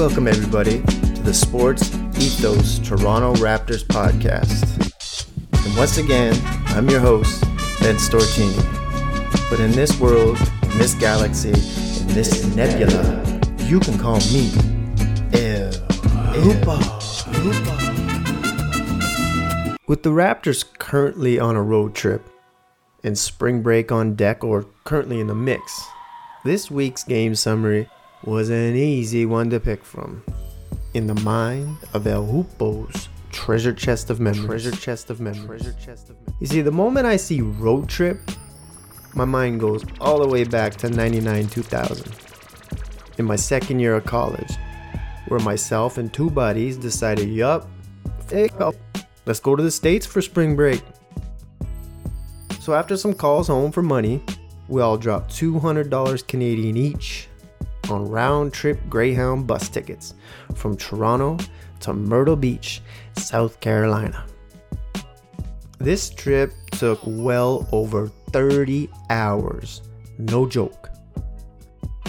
Welcome, everybody, to the Sports Ethos Toronto Raptors podcast. And once again, I'm your host, Ben Stortini. But in this world, in this galaxy, in this nebula, you can call me El Hoopo. With the Raptors currently on a road trip and spring break on deck or currently in the mix, this week's game summary was an easy one to pick from. In the mind of El Hoopo's treasure chest of memories. Treasure chest of memories. Treasure chest of memories. You see, the moment I see road trip, my mind goes all the way back to 99 2000. In my second year of college, where myself and two buddies decided, yup, let's go to the States for spring break. So after some calls home for money, we all dropped $200 Canadian each on round trip Greyhound bus tickets from Toronto to Myrtle Beach, South Carolina. This trip took well over 30 hours, no joke.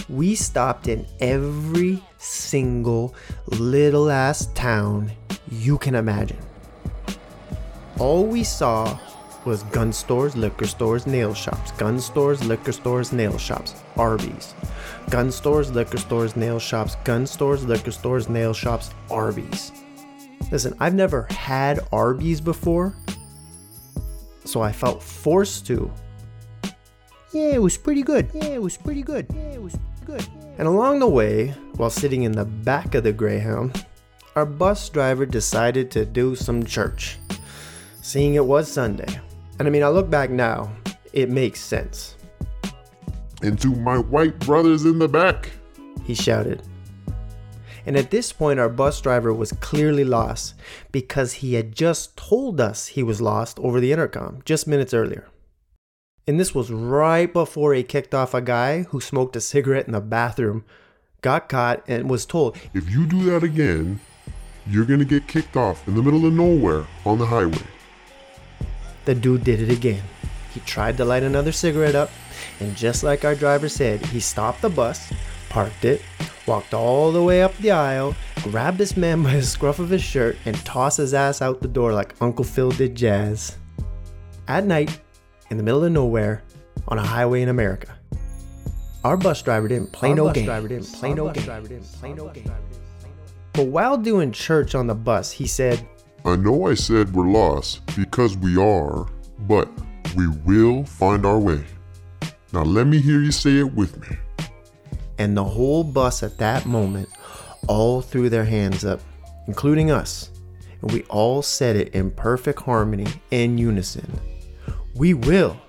We stopped in every single little ass town you can imagine. All we saw was gun stores, liquor stores, nail shops, gun stores, liquor stores, nail shops, Arby's. Gun stores, liquor stores, nail shops, gun stores, liquor stores, nail shops, Arby's. Listen, I've never had Arby's before, so I felt forced to. Yeah, it was pretty good. Yeah, it was pretty good. Yeah, it was good. And along the way, while sitting in the back of the Greyhound, our bus driver decided to do some church, seeing it was Sunday. And I mean, I look back now, it makes sense. And to my white brothers in the back, he shouted. And at this point, our bus driver was clearly lost because he had just told us he was lost over the intercom just minutes earlier. And this was right before he kicked off a guy who smoked a cigarette in the bathroom, got caught, and was told, If you do that again, you're gonna get kicked off in the middle of nowhere on the highway. The dude did it again. He tried to light another cigarette up, and just like our driver said, he stopped the bus, parked it, walked all the way up the aisle, grabbed this man by the scruff of his shirt, and tossed his ass out the door like Uncle Phil did jazz. At night, in the middle of nowhere, on a highway in America. Our bus driver didn't play no game. Driver didn't play no game. But while doing church on the bus, he said, I know I said we're lost because we are, but we will find our way. Now let me hear you say it with me. And the whole bus at that moment all threw their hands up, including us. And we all said it in perfect harmony and unison. We will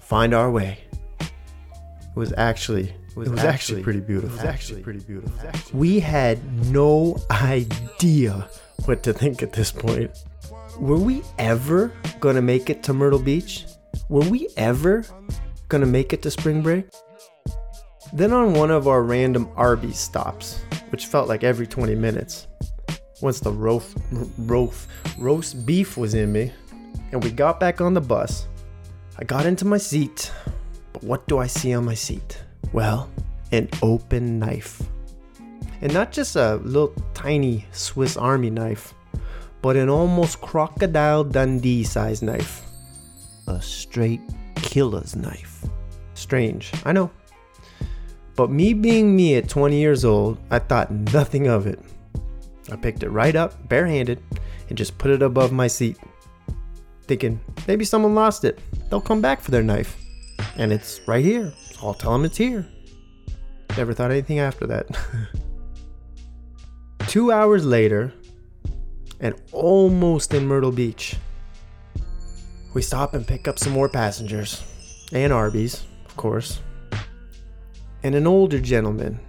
find our way. It was actually it was, it was actually, actually, pretty beautiful. It was actually pretty beautiful. We had no idea what to think at this point. Were we ever gonna make it to Myrtle Beach? Were we ever gonna make it to spring break? Then on one of our random Arby's stops, which felt like every 20 minutes, once the roast, roast, roast beef was in me, and we got back on the bus, I got into my seat. But what do I see on my seat? Well, an open knife. And not just a little tiny Swiss Army knife, but an almost crocodile Dundee sized knife. A straight killer's knife. Strange, I know. But me being me at 20 years old, I thought nothing of it. I picked it right up, barehanded, and just put it above my seat. Thinking, maybe someone lost it. They'll come back for their knife. And it's right here. I'll tell them it's here. Never thought anything after that. Two hours later, and almost in Myrtle Beach, we stop and pick up some more passengers, and Arby's, of course. And an older gentleman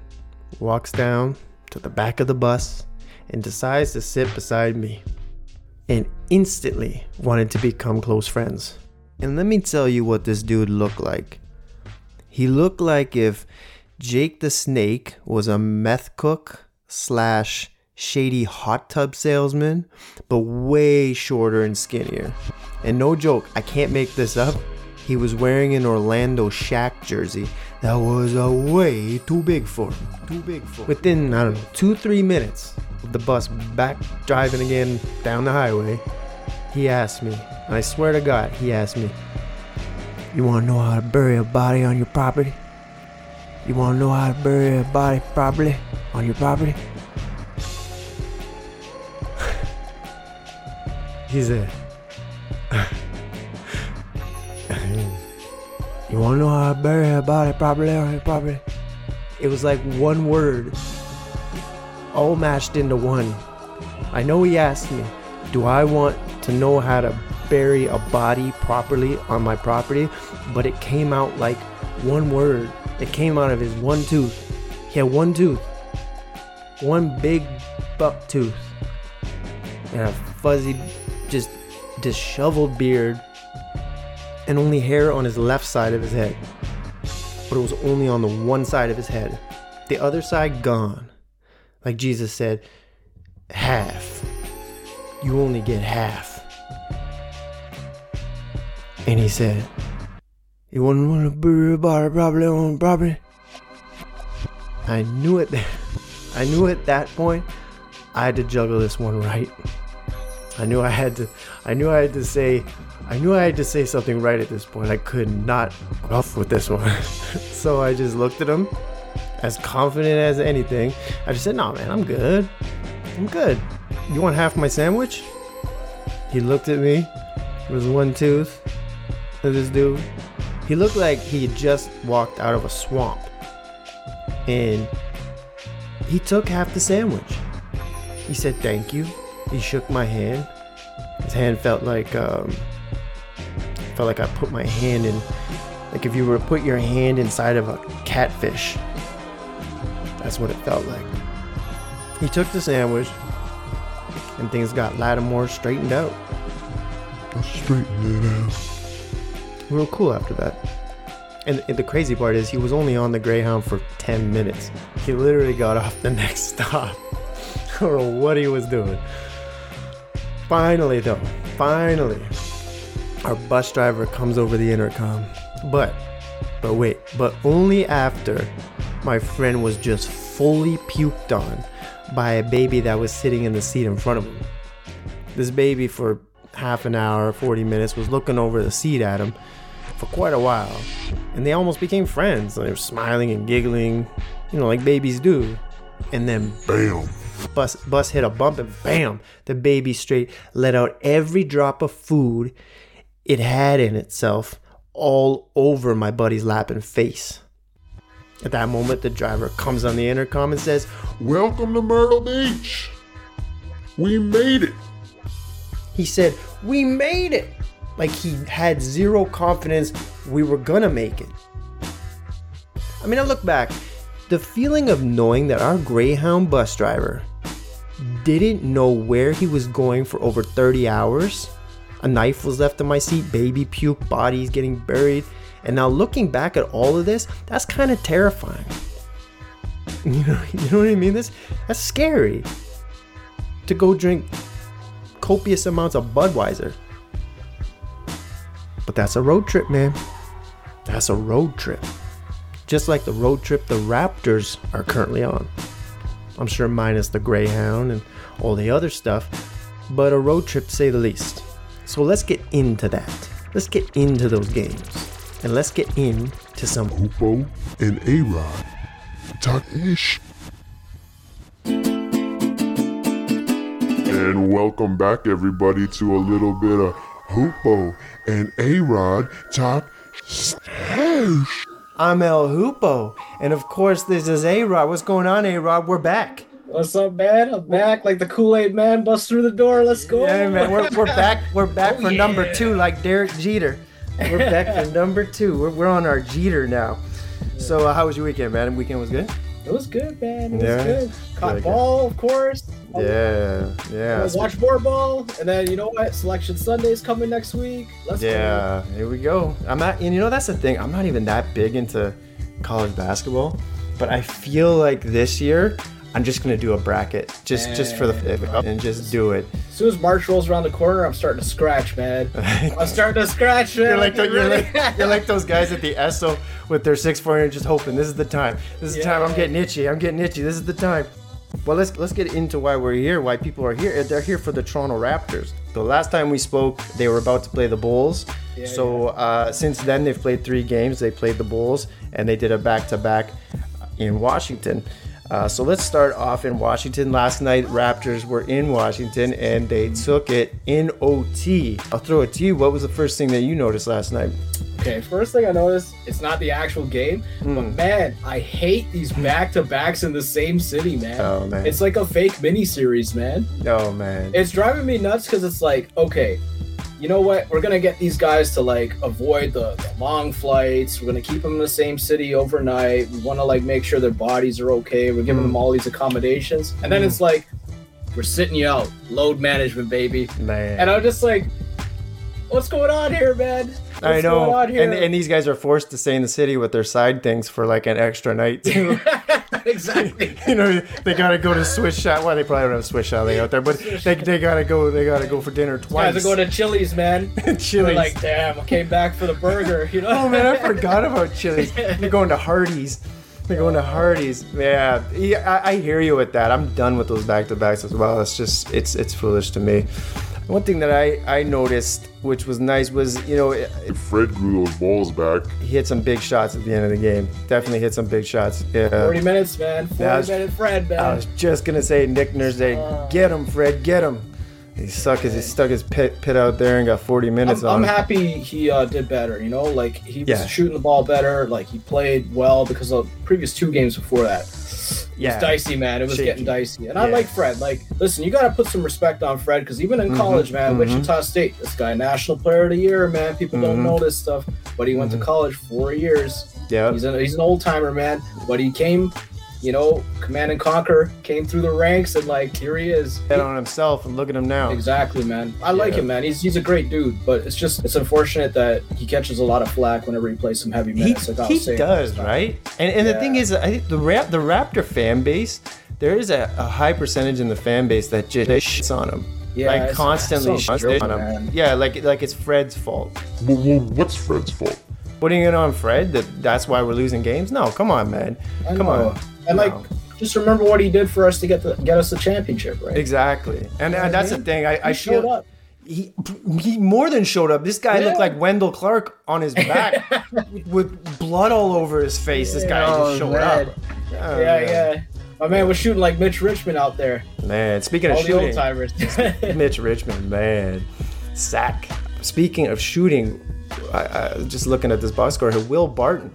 walks down to the back of the bus and decides to sit beside me, and instantly wanted to become close friends. And let me tell you what this dude looked like. He looked like if Jake the Snake was a meth cook slash shady hot tub salesman, but way shorter and skinnier. And no joke, I can't make this up. He was wearing an Orlando Shaq jersey that was uh, way too big for him. Too big for him. Within, I don't know, two, three minutes of the bus back driving again down the highway, he asked me, and I swear to God, he asked me, You want to know how to bury a body on your property? You want to know how to bury a body properly on your property? He said, You want to know how I bury a body properly property? It was like one word, all mashed into one. I know he asked me, Do I want to know how to bury a body properly on my property? But it came out like one word. It came out of his one tooth. He had one tooth, one big buck tooth, and a fuzzy, just disheveled beard, and only hair on his left side of his head. But it was only on the one side of his head. The other side gone. Like Jesus said, half. You only get half. And he said, You wouldn't want to be properly on property? I knew it. I knew at that point I had to juggle this one right. I knew I had to. I knew I had to say. I knew I had to say something right at this point. I could not off with this one. so I just looked at him, as confident as anything. I just said, "No, man, I'm good. I'm good. You want half my sandwich?" He looked at me. It was one tooth. Of this dude. He looked like he had just walked out of a swamp. And he took half the sandwich. He said thank you. He shook my hand. His hand felt like um, felt like I put my hand in, like if you were to put your hand inside of a catfish. That's what it felt like. He took the sandwich, and things got Lattimore straightened out. Let's it out. Real cool after that. And, and the crazy part is, he was only on the Greyhound for 10 minutes. He literally got off the next stop. I don't know what he was doing. Finally, though, finally, our bus driver comes over the intercom. But, but wait, but only after my friend was just fully puked on by a baby that was sitting in the seat in front of him. This baby, for half an hour, 40 minutes, was looking over the seat at him for quite a while. And they almost became friends. They were smiling and giggling, you know, like babies do. And then Bam. Bus bus hit a bump and bam, the baby straight let out every drop of food it had in itself all over my buddy's lap and face. At that moment, the driver comes on the intercom and says, Welcome to Myrtle Beach. We made it. He said, We made it! Like he had zero confidence we were gonna make it. I mean, I look back, the feeling of knowing that our Greyhound bus driver didn't know where he was going for over 30 hours. A knife was left in my seat, baby puke, bodies getting buried. And now looking back at all of this, that's kind of terrifying. You know, you know what I mean? This that's scary. To go drink copious amounts of Budweiser. But that's a road trip, man. That's a road trip. Just like the road trip the Raptors are currently on. I'm sure minus the Greyhound and all the other stuff, but a road trip to say the least. So let's get into that. Let's get into those games. And let's get into some Hoopo and A-Rod. Talk ish. And welcome back, everybody, to a little bit of Hoopo and A-Rod talk ish. I'm El Hoopo. And of course, this is A Rod. What's going on, A Rod? We're back. What's up, man? I'm back like the Kool-Aid man. Bust through the door. Let's go. Yeah, man, we're, we're back. We're back Oh, for number two, like Derek Jeter. We're back for number two. We're, we're on our Jeter now. So, uh, how was your weekend, man? Weekend was good. It was good, man. It was Yeah. good. Caught Really good. ball, of course. Yeah, yeah, watch more ball, and then you know what? Selection Sunday's coming next week. Let's yeah. Here we go. I'm not, and you know that's the thing. I'm not even that big into college basketball, but I feel like this year I'm just gonna do a bracket, just just for the and just do it. As soon as March rolls around the corner, I'm starting to scratch, man. I'm starting to scratch, man. You're like, the, you're, like, you're like those guys at the ESO with their six four just hoping this is the time. This is the time. I'm getting itchy. I'm getting itchy. This is the time. Well, let's let's get into why we're here. Why people are here. They're here for the Toronto Raptors. The last time we spoke, they were about to play the Bulls. Yeah, so Uh, since then, they've played three games. They played the Bulls, and they did a back to back in Washington. Uh, so let's start off in Washington. Last night, Raptors were in Washington and they took it in OT. I'll throw it to you. What was the first thing that you noticed last night? Okay, first thing I noticed, it's not the actual game, Hmm. but man, I hate these back to backs in the same city, man. Oh, man. It's like a fake mini series, man. Oh man. It's driving me nuts because it's like, okay, you know what? We're gonna get these guys to like avoid the, the long flights. We're gonna keep them in the same city overnight. We want to like make sure their bodies are okay. We're giving Mm. them all these accommodations, and then Mm. it's like, we're sitting you out, load management, baby. man. And I'm just like, what's going on here, man? What's I know. Going on here? And, and these guys are forced to stay in the city with their side things for like an extra night too. exactly. you know, they gotta go to Swiss Chalet. Well, they probably don't have Swiss Chalet out there, but they, they gotta go. They gotta go for dinner twice. Guys are going to Chili's, man. Chili's. We're like, damn, I came back for the burger. You know? Oh man, I forgot about Chili's. They're going to Hardee's. They're going to Hardee's. Yeah, yeah I, I hear you with that. I'm done with those back to backs as well. It's just it's it's foolish to me. One thing that I I noticed, which was nice, was you know If Fred grew those balls back, he hit some big shots at the end of the game. Definitely hit some big shots. Yeah. 40 minutes, man. 40 That was- minute Fred, man. I was just gonna say Nick Nurse Day, uh. get him, Fred, get him. He stuck his he stuck his pit pit out there and got 40 minutes I'm, on. I'm happy he uh, did better. You know, like he was Yeah. shooting the ball better. Like he played well because the previous two games before that, it Yeah. was dicey, man. It was Shaky. getting dicey. And I like Fred. Like, listen, you got to put some respect on Fred because even in college, man, mhm. Wichita State, this guy, National Player of the Year, man. People don't Mhm. know this stuff, but he went to college four years. Yeah. He's an he's an old timer, man. But he came, you know, command and conquer, came through the ranks, and like here he is. Bet on himself and look at him now. Exactly, man. I like him, man. He's he's a great dude, but it's just it's unfortunate that he catches a lot of flack whenever he plays some heavy He, minutes. like he does, right? And and the thing is, I think the rap the Raptor fan base, there is a, a high percentage in the fan base that just shits on him. Yeah, like it's- constantly it's so shits on him. man. Yeah, like like it's Fred's fault. well, well, what's Fred's fault? Putting it on Fred that that's why we're losing games. No, come on, man. I Come know. on. And like, No. just remember what he did for us to get the get us the championship, right? Exactly, and, know and what I that's the thing. I, I He showed feel up. he he more than showed up. This guy looked like Wendel Clark on his back with blood all over his face. This guy Oh, just showed man. up. Oh, yeah, man. yeah. My man was shooting like Mitch Richmond out there. Man, speaking of All the shooting, old timers. Mitch Richmond, man, sack. Speaking of shooting, I, I just looking at this box score here. Will Barton,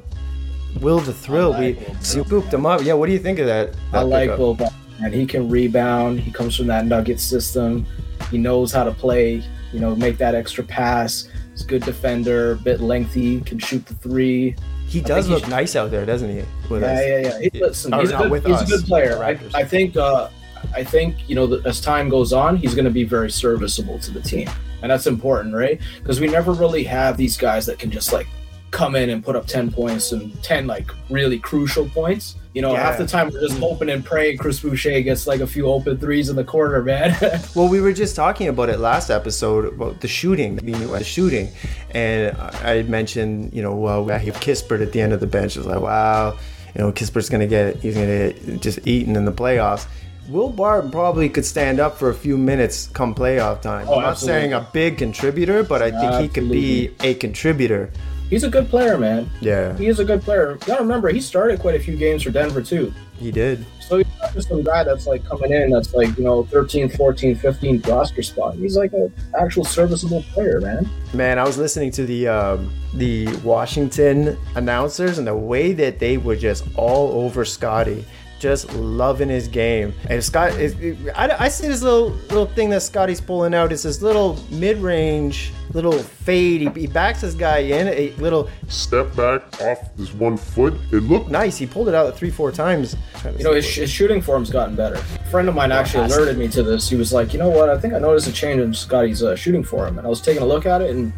Will the Thrill. Like we scooped him up. Yeah, what do you think of that? I like pickup? Will and he can rebound. He comes from that Nugget system. He knows how to play. You know, make that extra pass. He's a good defender. A bit lengthy. Can shoot the three. He does think he look nice out there, doesn't he? With Yeah, us? yeah, yeah. He, listen, he's, a good, he's a good player. I, I think. Uh, I think you know as time goes on, he's going to be very serviceable to the team, and that's important, right? Because we never really have these guys that can just like come in and put up ten points and ten like really crucial points. You know, half the time we're just hmm. hoping and praying Chris Boucher gets like a few open threes in the corner, man. Well, we were just talking about it last episode about the shooting, the shooting, and I mentioned, you know, well, we have Kispert at the end of the bench. It was like, wow, you know, Kispert's gonna get, he's gonna get just eaten in the playoffs. Will Barton probably could stand up for a few minutes come playoff time. Oh, I'm not absolutely. saying a big contributor, but I think he could be a contributor. He's a good player, man. Yeah, He is a good player. You gotta remember, he started quite a few games for Denver too. he did. So he's not just some guy that's like coming in that's like, you know, 13th, 14th, 15th roster spot. He's like an actual serviceable player, man. Man, I was listening to the um, the Washington announcers and the way that they were just all over Scotty, just loving his game. And Scott, is, I, I see this little little thing that Scotty's pulling out. It's this little mid range little fade. He, he backs this guy in a little Step back off this one foot. It looked nice. He pulled it out three four times. You know, his, his shooting form's gotten better. A friend of mine actually alerted me to this. He was like, you know what? I think I noticed a change in Scotty's uh, shooting form. And I was taking a look at it, and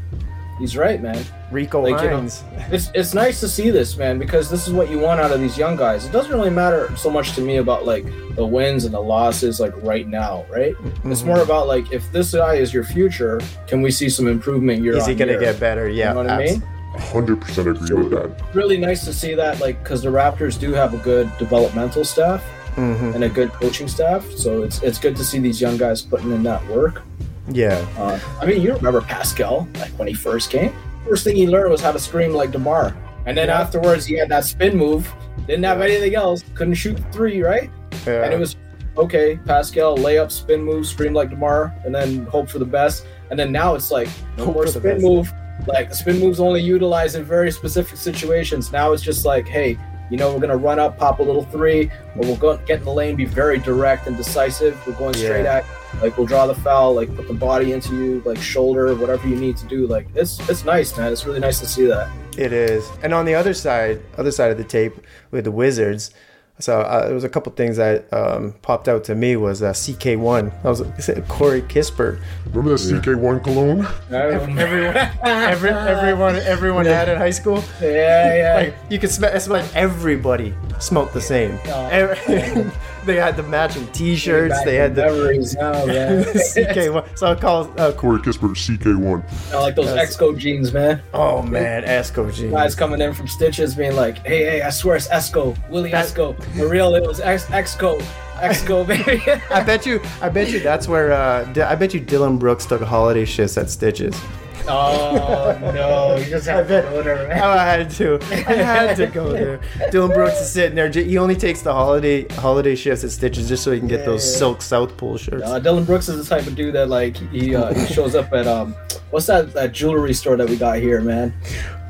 he's right, man. Rico Like, you know, it's it's nice to see this man because this is what you want out of these young guys. It doesn't really matter so much to me about like the wins and the losses like right now, right? It's Mhm. more about like if this guy is your future, can we see some improvement year Is he on gonna year? get better? Yeah, you know what I mean? 100% agree with that. Really nice to see that, like, because the Raptors do have a good developmental staff mhm. and a good coaching staff, so it's it's good to see these young guys putting in that work. Yeah, Uh, I mean, you remember Pascal, like when he first came. First thing he learned was how to scream like Demar, and then Yeah. afterwards he had that spin move. Didn't have anything else. Couldn't shoot three, right? yeah. And it was okay. Pascal layup, spin move, scream like Demar, and then hope for the best. And then now it's like no Hope more spin best. move. Like the spin move's only utilized in very specific situations. Now it's just like, hey, you know, we're gonna run up, pop a little three, or we'll go get in the lane, be very direct and decisive. We're going straight Yeah. at, like we'll draw the foul, like put the body into you, like shoulder, whatever you need to do. Like it's it's nice, man. It's really nice to see that. It is. And on the other side, other side of the tape with the Wizards, so uh, there was a couple things that um, popped out to me was uh, CK1. That was is it Corey Kispert. Remember that CK1 cologne? everyone, Every, everyone, everyone had in high school. yeah, yeah. Like you could smell. It's like everybody smelled the same. Oh, Every- they had the matching T-shirts. Back They had the memories now, man. CK1. So I call. Uh, Corey Kispert, CK1. I like those That's- Exco jeans, man. oh man, Esco G. Guys coming in from Stitches being like, hey, hey, I swear it's Esco, Willie That- Esco. For real, it was Ex- Exco. Exco, baby. I bet you. I bet you that's where. Uh, D- I bet you Dillon Brooks took holiday shifts at Stitches. Oh, no. You just have bet. to go there, Oh. I had to. I had to go there. Dillon Brooks is sitting there. He only takes the holiday holiday shifts at Stitches just so he can get Yeah, those yeah. silk South Pole shirts. Uh, Dillon Brooks is the type of dude that, like, he, uh, he shows up at, um, what's that, that jewelry store that we got here, man?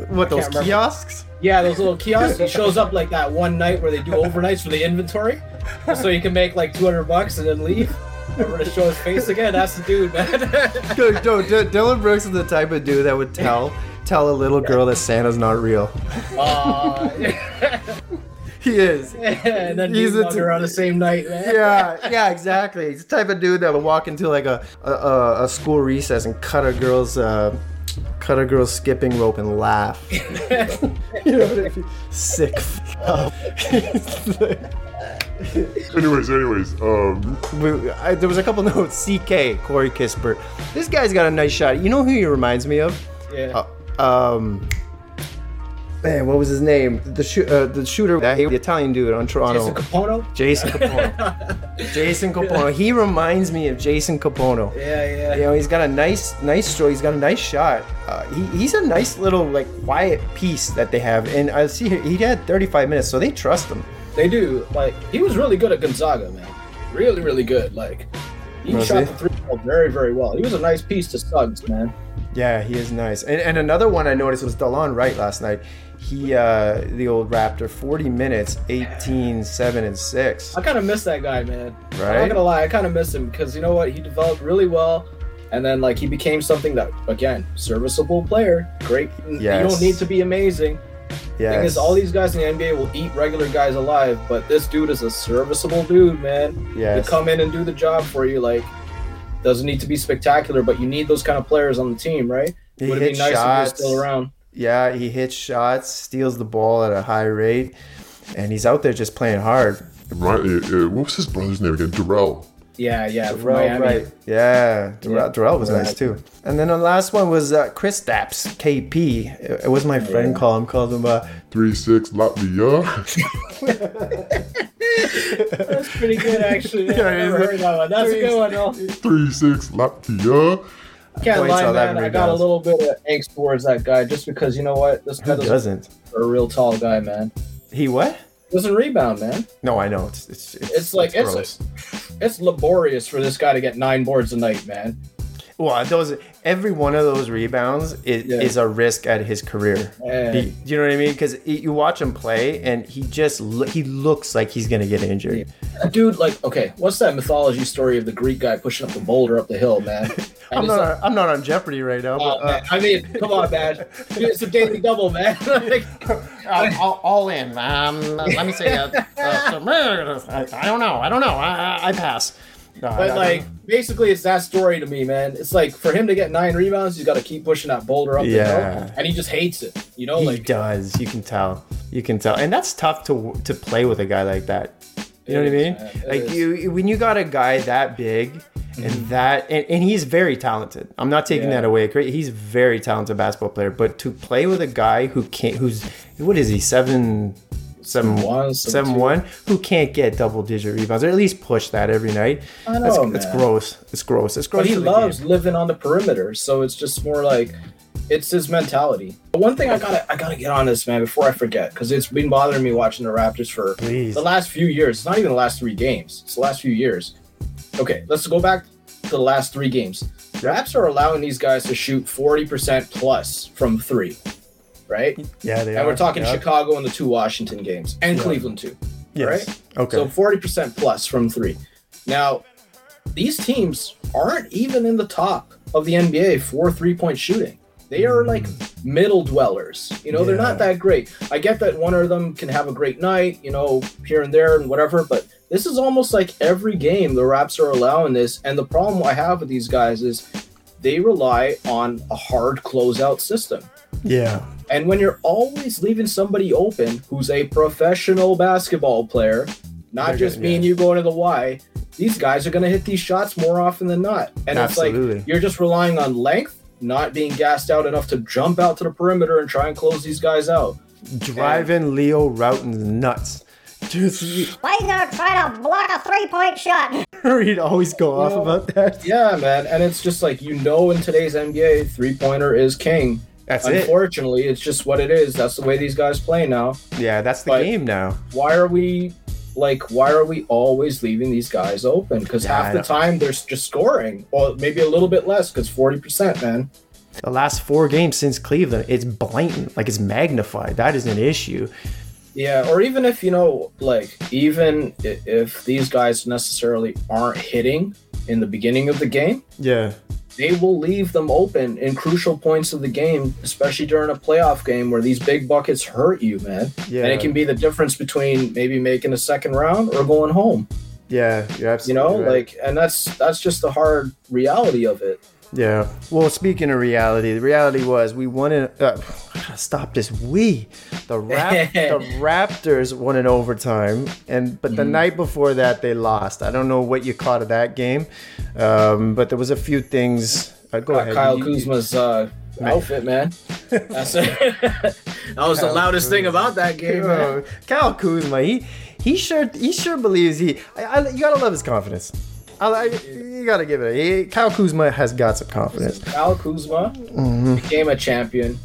what those remember. kiosks? Yeah, those little kiosks. He shows up like that one night where they do overnights for the inventory, so you can make like 200 bucks and then leave. Never to show his face again. That's the dude, man. Dude, no, D- Dillon Brooks is the type of dude that would tell tell a little girl that Santa's not real. uh, He is. and then He's a t- on the same night, man. Yeah, yeah, exactly. He's the type of dude that would walk into like a a, a, school recess and cut a girl's uh, cut a girl's skipping rope and laugh. you know what I mean? Sick. F- Anyways, anyways, um, I- there was a couple notes. CK Corey Kispert. This guy's got a nice shot. You know who he reminds me of? Yeah. Uh, um, man, what was his name? The shoo- uh, the shooter, that the Italian dude on Toronto. Jason Kapono. Jason Kapono. Jason Kapono. He reminds me of Jason Kapono. Yeah, yeah. You know, he's got a nice, nice stroke. He's got a nice shot. Uh, he, he's a nice little like quiet piece that they have. And I see here, he had 35 minutes, so they trust him. They do. Like he was really good at Gonzaga, man. Really, really good. Like he Was shot he? the three ball very, very well. He was a nice piece to Suggs, man. Yeah, he is nice. And, and another one I noticed was Delon Wright last night. He, uh, the old Raptor, 40 minutes, 18, 7, and 6. I kind of miss that guy, man. Right. I'm not gonna lie, I kind of miss him because you know what? He developed really well, and then like he became something that, again, serviceable player. Great. You don't need to be amazing. Yeah. Thing is, all these guys in the NBA will eat regular guys alive, but this dude is a serviceable dude, man. Yes. To come in and do the job for you, like, doesn't need to be spectacular, but you need those kind of players on the team, right? He Would it be nice shots. if he was still around? Yeah, he hits shots, steals the ball at a high rate, and he's out there just playing hard. right, uh, uh, what was his brother's name again? Dorell. Yeah, yeah. Dorell, right. Yeah, Dorell, Yeah. Dorell was nice too. And then the last one was uh, Kristaps, KP. It, it was my friend Yeah. call him, called him uh, 3 6 Latvia. That's pretty good, actually. Yeah, I never heard that one. That's a good one, though. 3 6 Latvia. Can't lie, man. I got a little bit of angst towards that guy just because you know what? This guy who doesn't doesn't? a real tall guy, man. He what? Doesn't rebound, man. No, I know. It's it's it's, It's like it's it's laborious for this guy to get nine boards a night, man. Well, those every one of those rebounds is, Yeah. is a risk at his career. Yeah. He- you know what I mean? Because you watch him play, and he just lo- he looks like he's gonna get injured. A dude, like, okay, what's that mythology story of the Greek guy pushing up the boulder up the hill, man? I'm not it's on, I'm not on Jeopardy right now. like, But, oh, man, I mean, come on, man. Dude, it's a daily double, man. like, uh, all, all in. Um, let me see. Uh, uh, I, I don't know. I don't know. I, I, I pass. No, But like, don't- basically, it's that story to me, man. It's like for him to get nine rebounds, he's got to keep pushing that boulder up Yeah. the hill, and he just hates it. You know, he like does. You can tell. You can tell, and that's tough to to play with a guy like that. You know what I mean? Like is. you, when you got a guy that big and mm-hmm. that, and, and he's very talented. I'm not taking Yeah. that away. Great, he's a very talented basketball player. But to play with a guy who can't, who's what is he seven, seven One, seven, one, who can't get double digit rebounds or at least push that every night. I know, that's man. gross. It's gross. It's gross. but he loves game. living on the perimeter, so it's just more like it's his mentality. But one thing I gotta I gotta get on this man before I forget because it's been bothering me watching the Raptors for Please. the last few years. It's not even the last three games. It's the last few years. Okay, let's go back to the last three games. Raps are allowing these guys to shoot forty percent plus from three, right? Yeah, they And are. we're talking yeah. Chicago and the two Washington games and Cleveland too. Yes. right? Okay. So 40% plus from three. Now, these teams aren't even in the top of the NBA for three point shooting. They are like mm. middle dwellers. You know, they're not that great. I get that one of them can have a great night, you know, here and there and whatever, but this is almost like every game the Raps are allowing this. And the problem I have with these guys is they rely on a hard closeout system. yeah. And when you're always leaving somebody open who's a professional basketball player, not They're just gonna- me and you going to the Y, these guys are going to hit these shots more often than not. And Absolutely. it's like you're just relying on length, not being gassed out enough to jump out to the perimeter and try and close these guys out. driving Leo Rautins' nuts. Just Why you gonna try to block a three-point shot? he'd always go off Yeah. about that. Yeah, man. And it's just like, you know, in today's NBA, three pointer is king. That's it. Unfortunately, it's just what it is. That's the way these guys play now. Yeah, that's the But- game now. why are we like why are we always leaving these guys open because Yeah, half the time they're just scoring or maybe a little bit less because 40% man The last four games since Cleveland, it's blatant. Like it's magnified. That is an issue. yeah or even if you know like even if these guys necessarily aren't hitting in the beginning of the game Yeah. They will leave them open in crucial points of the game especially during a playoff game where these big buckets hurt you man Yeah. and it can be the difference between maybe making a second round or going home Yeah. You're you know right. like and that's that's just the hard reality of it Yeah. Well, speaking of reality, the reality was we won in. Uh, stop this. We, the Rap, the Raptors won in overtime, and but the night before that they lost. I don't know what you caught of that game, um, but there was a few things. Uh, go Uh, ahead. Kyle You- Kuzma's uh, outfit, man. That's it. that was the loudest thing about that game, man. Oh, Kyle Kuzma, he he sure he sure believes he. I, I, you gotta love his confidence. I, you gotta give it. He, Kyle Kuzma has got some confidence. Kyle Kuzma Mm-hmm. became a champion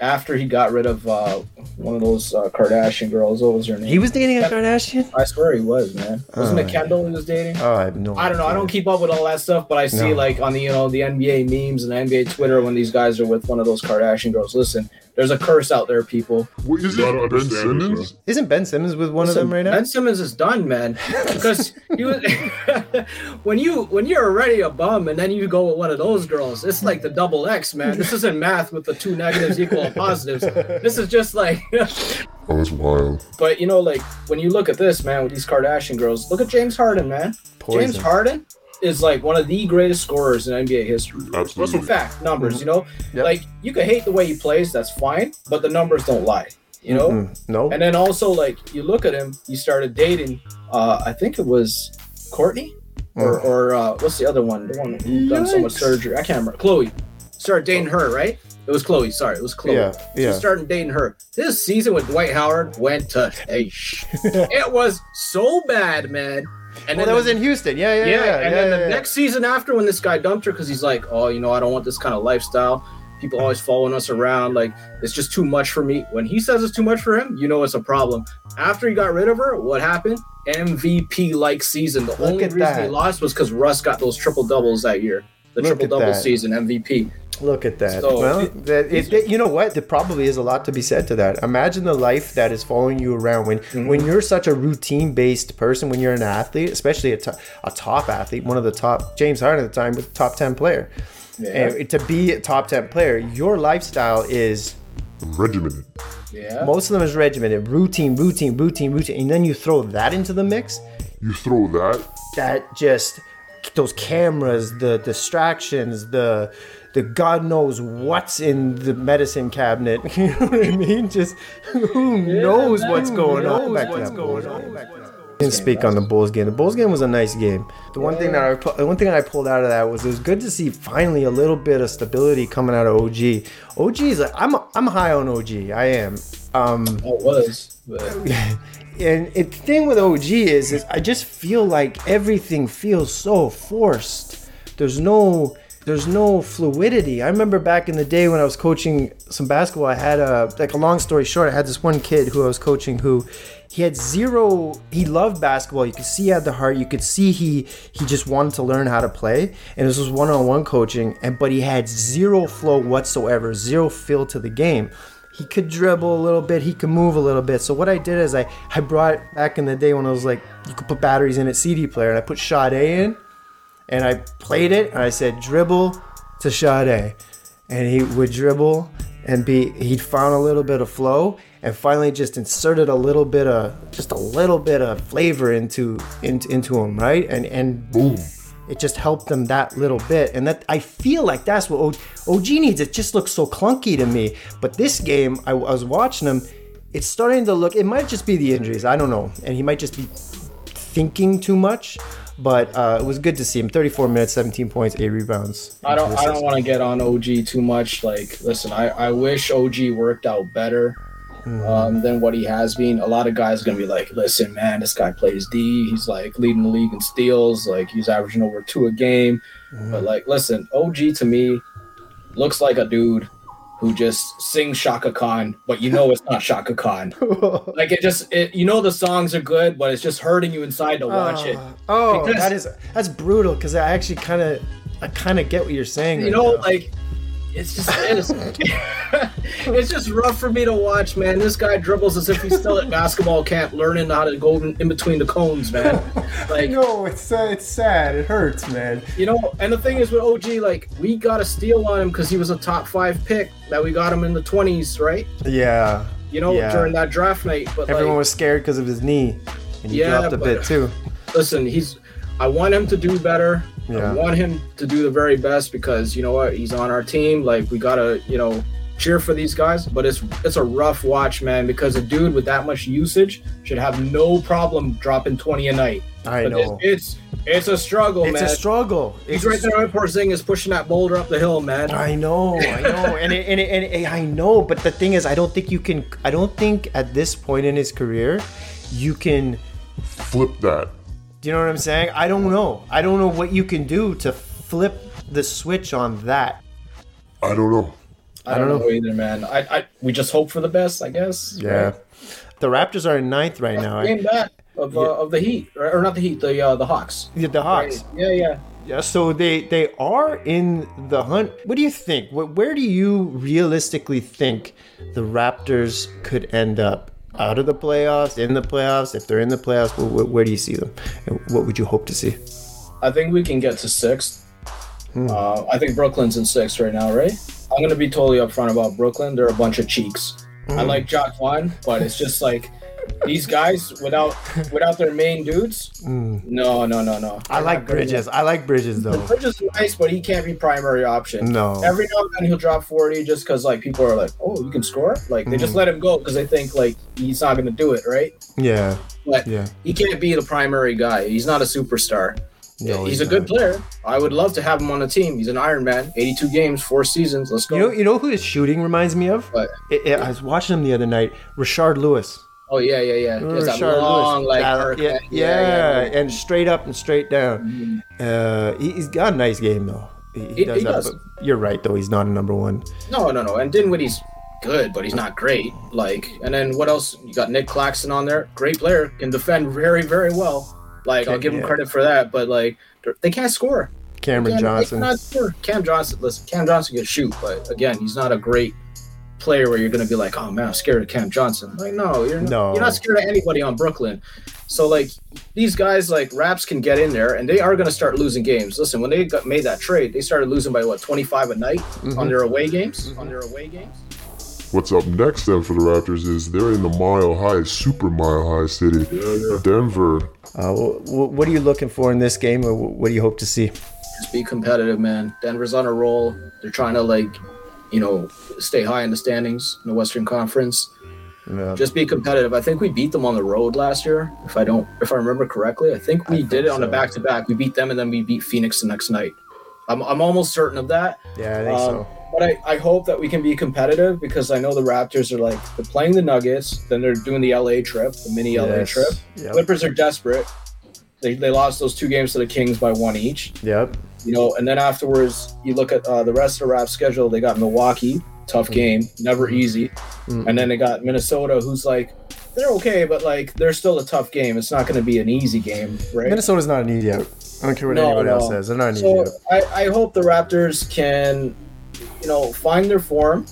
after he got rid of uh, one of those uh, Kardashian girls. What was her name? He was dating a Kardashian. I swear he was, man. Wasn't Oh, it Kendall he was dating? Oh, I have no. I don't know. I don't keep up with all that stuff, but I see No. like on the you know the NBA memes and NBA Twitter when these guys are with one of those Kardashian girls. Listen, there's a curse out there, people. What, is it Ben Simmons? Isn't Ben Simmons with one Listen, of them right now? Ben Simmons is done, man. Because he was when you when you're already a bum and then you go with one of those girls, it's like the double X, man. This isn't math with the two negatives equal positives. This is just like Oh, that's wild. but you know, like when you look at this, man, with these Kardashian girls, look at James Harden, man. James Harden is like one of the greatest scorers in NBA history. Absolutely. Fact, numbers, you know? Yep. Like you could hate the way he plays, that's fine, but the numbers don't lie. You know? Mm, no. And then also, like, you look at him, he started dating, uh, I think it was Kourtney? Or, or uh, what's the other one? The one who done so much surgery. I can't remember. Khloe. Started dating her, right? It was Khloe. Sorry, it was Khloe. Yeah, yeah. She started dating her. This season with Dwight Howard went to H. it was so bad, man. And well, then that was in Houston. Yeah, yeah, yeah, yeah. and yeah, then the next season after, when this guy dumped her, because he's like, oh, you know, I don't want this kind of lifestyle. People always following us around. Like, it's just too much for me. When he says it's too much for him, you know it's a problem. After he got rid of her, what happened? MVP like season. The only at reason he lost was because Russ got those triple doubles that year. The Look triple double that. season MVP. Look at that. So, well, it- that, it, it- you know what? There probably is a lot to be said to that. Imagine the life that is following you around when Mm-hmm. when you're such a routine based person. When you're an athlete, especially a, to- a top athlete, one of the top James Harden at the time was a top ten player. Yeah. And to be a top ten player, your lifestyle is Regimented. Yeah. most of them is regimented, routine, routine, routine, routine, and then you throw that into the mix. You throw that, that just those cameras, the distractions, the the God knows what's in the medicine cabinet. You know what I mean? Just who knows what's going on back there. Didn't speak on the Bulls game. The Bulls game was a nice game. The one thing that I the one thing I pulled out of that was it was good to see finally a little bit of stability coming out of OG. OG is like I'm I'm high on OG. I am. Um, it was. But and it, the thing with OG is, is I just feel like everything feels so forced. There's no there's no fluidity. I remember back in the day when I was coaching some basketball, I had a like a long story short, I had this one kid who I was coaching who he had zero he loved basketball. You could see he had the heart, you could see he he just wanted to learn how to play. And this was one-on-one coaching, and but he had zero flow whatsoever, zero feel to the game he could dribble a little bit, he could move a little bit. So what I did is I, I brought back in the day when I was like you could put batteries in a CD player and I put Sade in and I played it and I said dribble to Sade. And he would dribble and be he'd found a little bit of flow and finally just inserted a little bit of just a little bit of flavor into into, into him, right? And and boom. it just helped them that little bit and that i feel like that's what O- og needs it just looks so clunky to me but this game I, I was watching him it's starting to look it might just be the injuries i don't know and he might just be thinking too much but uh, it was good to see him 34 minutes 17 points 8 rebounds I don't I don't want to get on OG too much. Like, listen, I, I wish OG worked out better um, than what he has been. A lot of guys gonna be like, listen, man, this guy plays D. He's like leading the league in steals. Like he's averaging over two a game. But like, listen, OG to me looks like a dude who just sings Chaka Khan, but you know it's not Chaka Khan. like it just, it, you know the songs are good, but it's just hurting you inside to oh. watch it. oh Because- that is that's brutal because i actually kind of i kind of get what you're saying you right know, now. like it's just it's, just rough for me to watch, man. This guy dribbles as if he's still at basketball camp, learning how to go in, between the cones, man. Like no it's uh, it's sad it hurts man you know, and the thing is with OG, like we got a steal on him because he was a top five pick. That we got him in the twenties, right? yeah You know, Yeah. during that draft night. But Everyone like, was scared because of his knee, and he Yeah, dropped a bit too. listen, he's. I want him to do better. Yeah. I want him to do the very best because you know what? He's on our team. Like we gotta, you know, cheer for these guys. But it's it's a rough watch, man. Because a dude with that much usage should have no problem dropping twenty a night. I But know. it's it's, it's a struggle, It's man. a struggle. He's It's right a there with Porzingis pushing that boulder up the hill, man. I know, I know, and, it, and, it, and it, I know, but the thing is, I don't think you can. I don't think at this point in his career, you can. Flip that. Do you know what I'm saying? I don't know. I don't know what you can do to flip the switch on that. I don't know. I don't know either, man. I, I we just hope for the best, I guess. Yeah, the Raptors are in ninth right now. Game back of uh, of the Heat, or, or not the Heat, the uh, the Hawks. The, the Hawks. Yeah, yeah. Yeah, so they they are in the hunt. What do you think? Where do you realistically think the Raptors could end up? Out of the playoffs, in the playoffs? If they're in the playoffs, wh- wh- where do you see them? And what would you hope to see? I think we can get to six. Hmm. Uh, I think Brooklyn's in sixth right now, right? I'm gonna be totally upfront about Brooklyn. They're a bunch of cheeks. I Hmm. like Jock Juan, but it's just like these guys without without their main dudes. No, no, no, no. Hmm. I like Bridges. I like Bridges though. Bridges is nice, but he can't be primary option. No. Every now and then he'll drop 40 just because like people are like, oh, you can score. Like they Hmm. just let him go because they think like he's not gonna do it, right? Yeah, But yeah. he can't be the primary guy. He's not a superstar. No, he's, he's a good not. player. I would love to have him on the team. He's an Iron Man. 82 games, four seasons. Let's go. You know, you know who his shooting reminds me of? What? I- I I was watching him the other night. Rashard Lewis. Oh yeah, yeah, yeah. Has that Rashard long Lewis. like Yeah, arc. yeah, yeah, and straight up and straight down. Uh, he, he's got a nice game though. He, he Mm-hmm. He- does he that, does. you're right though. He's not a number one. No, no, no. And Dinwiddie's good, but he's not great. Like, and then what else? You got Nic Claxton on there. Great player, can defend very, very well. Like, I'll give him credit for that. But like, they're- can't score. Cameron Johnson. They cannot score. Cam Johnson. Listen, Cam Johnson can shoot, but again, he's not a great player where you're going to be like, oh man, I'm scared of Cam Johnson. Like, no, you're not, No. you're not scared of anybody on Brooklyn. So like these guys like Raps can get in there and they are going to start losing games. Listen, when they got made that trade, they started losing by what 25 a night Mm-hmm. on their away games. On their away games. What's up next then for the Raptors is they're in the mile high, super mile high city, Denver. Uh, wh- wh- what are you looking for in this game, or what do you hope to see? Just be competitive, man. Denver's on a roll. They're trying to like, you know, stay high in the standings in the Western Conference. Yeah. Just be competitive. I think we beat them on the road last year, if I don't, if I remember correctly. I think we I did think it on a back to back. We beat them and then we beat Phoenix the next night. I'm, I'm almost certain of that. Yeah, I think Um, so. But I, I hope that we can be competitive because I know the Raptors are like they're playing the Nuggets, then they're doing the LA trip, the mini LA trip. Yep. Clippers are desperate. They, they lost those two games to the Kings by one each. Yep. You know, and then afterwards you look at uh, the rest of the Raps schedule. They got Milwaukee, tough game, never easy, Mm. and then they got Minnesota, who's like they're okay, but like they're still a tough game. It's not going to be an easy game, right? Minnesota's not an easy out. I don't care what No, anybody else says. They're not an easy So out. I, I hope the Raptors can, you know, find their form.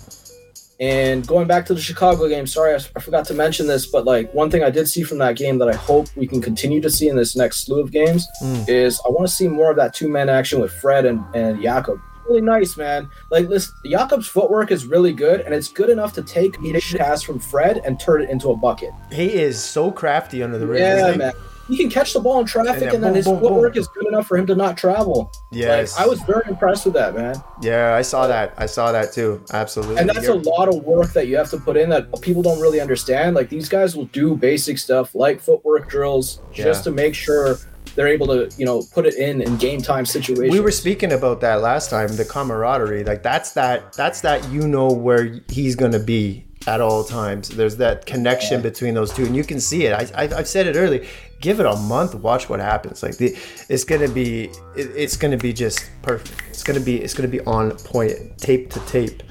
And going back to the Chicago game, sorry, I, I forgot to mention this, but like one thing I did see from that game that I hope we can continue to see in this next slew of games Mm. is I want to see more of that two man action with Fred and, and Jakob. Really nice, man. Like, listen, Jakob's footwork is really good, and it's good enough to take a pass from Fred and turn it into a bucket. He is so crafty under the rim. Yeah, man. He can catch the ball in traffic, And then and then boom, his boom, footwork boom. is good enough for him to not travel. Yes. Like, I was very impressed with that, man. Yeah, I saw that. I saw that too. Absolutely. And that's a You're- lot of work that you have to put in that people don't really understand. Like these guys will do basic stuff like footwork drills just Yeah. to make sure they're able to, you know, put it in in game time situations. we were speaking about that last time. The camaraderie, like that's that. That's that. You know where he's gonna be at all times. There's that connection between those two, and you can see it. I, I, I've said it early. Give it a month. Watch what happens. Like the, it's gonna be. It, it's gonna be just perfect. It's gonna be. It's gonna be on point, tape to tape.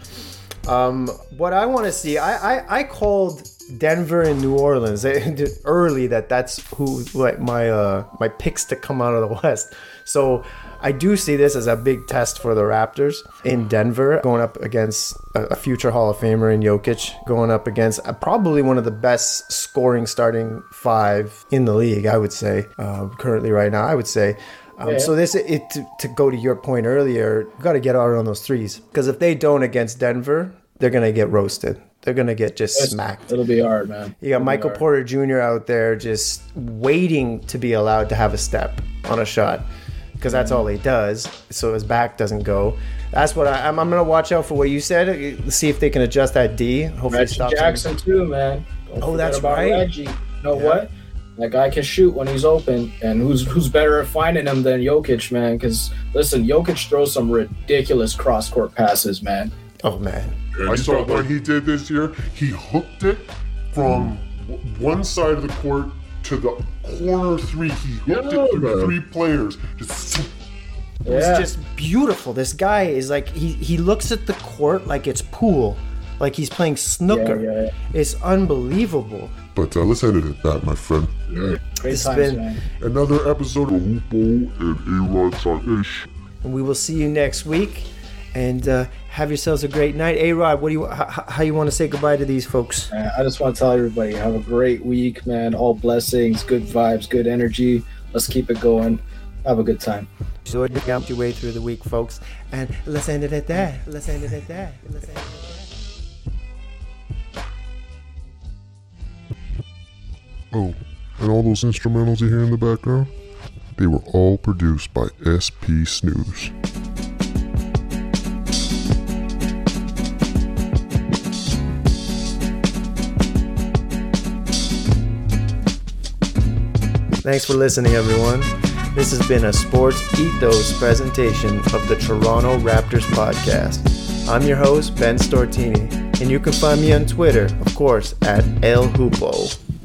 Um, what I want to see, I, I I called Denver and New Orleans early that that's who like my uh my picks to come out of the West. So I do see this as a big test for the Raptors in Denver, going up against a, future Hall of Famer in Jokic, going up against uh, probably one of the best scoring starting five in the league. I would say uh, currently right now. I would say. Um, Yeah. So this it to, to go to your point earlier, got to get out on those threes because if they don't against Denver, they're gonna get roasted. They're gonna get just smacked. It'll be hard, man. You got It'll Michael. Porter Jr. out there just waiting to be allowed to have a step on a shot because that's all he does. So his back doesn't go. That's what I, I'm. I'm gonna watch out for what you said. See if they can adjust that D. Hopefully, Reggie stop Jackson too, man. Don't Oh, that's about right. Reggie. You know Yeah. what? That guy can shoot when he's open, and who's who's better at finding him than Jokic, man? Because listen, Jokic throws some ridiculous cross court passes, man. Oh man. I saw got, what he did this year. He hooked it from w- one side of the court to the corner three. He hooked Yeah, it through man. three players. Just Yeah, It's just beautiful. This guy is like he he looks at the court like it's pool, like he's playing snooker. Yeah, yeah, yeah. It's unbelievable. But uh, let's end it at that, my friend. Yeah. great it's times, been- man. Another episode of Hoopo and A-Rod Talk Ish. And we will see you next week. And uh, have yourselves a great night. A Rod, what do you how, how you want to say goodbye to these folks? Man, I just want to tell everybody have a great week, man. All blessings, good vibes, good energy. Let's keep it going. Have a good time. So you got your way through the week, folks. And let's end it at that. Let's end it at that. Let's end it at that. Oh, and all those instrumentals you hear in the background? They were all produced by SP Snooze. Thanks for listening, everyone. This has been a Sports Ethos presentation of the Toronto Raptors podcast. I'm your host, Ben Stortini, and you can find me on Twitter, of course, at El Hoopo.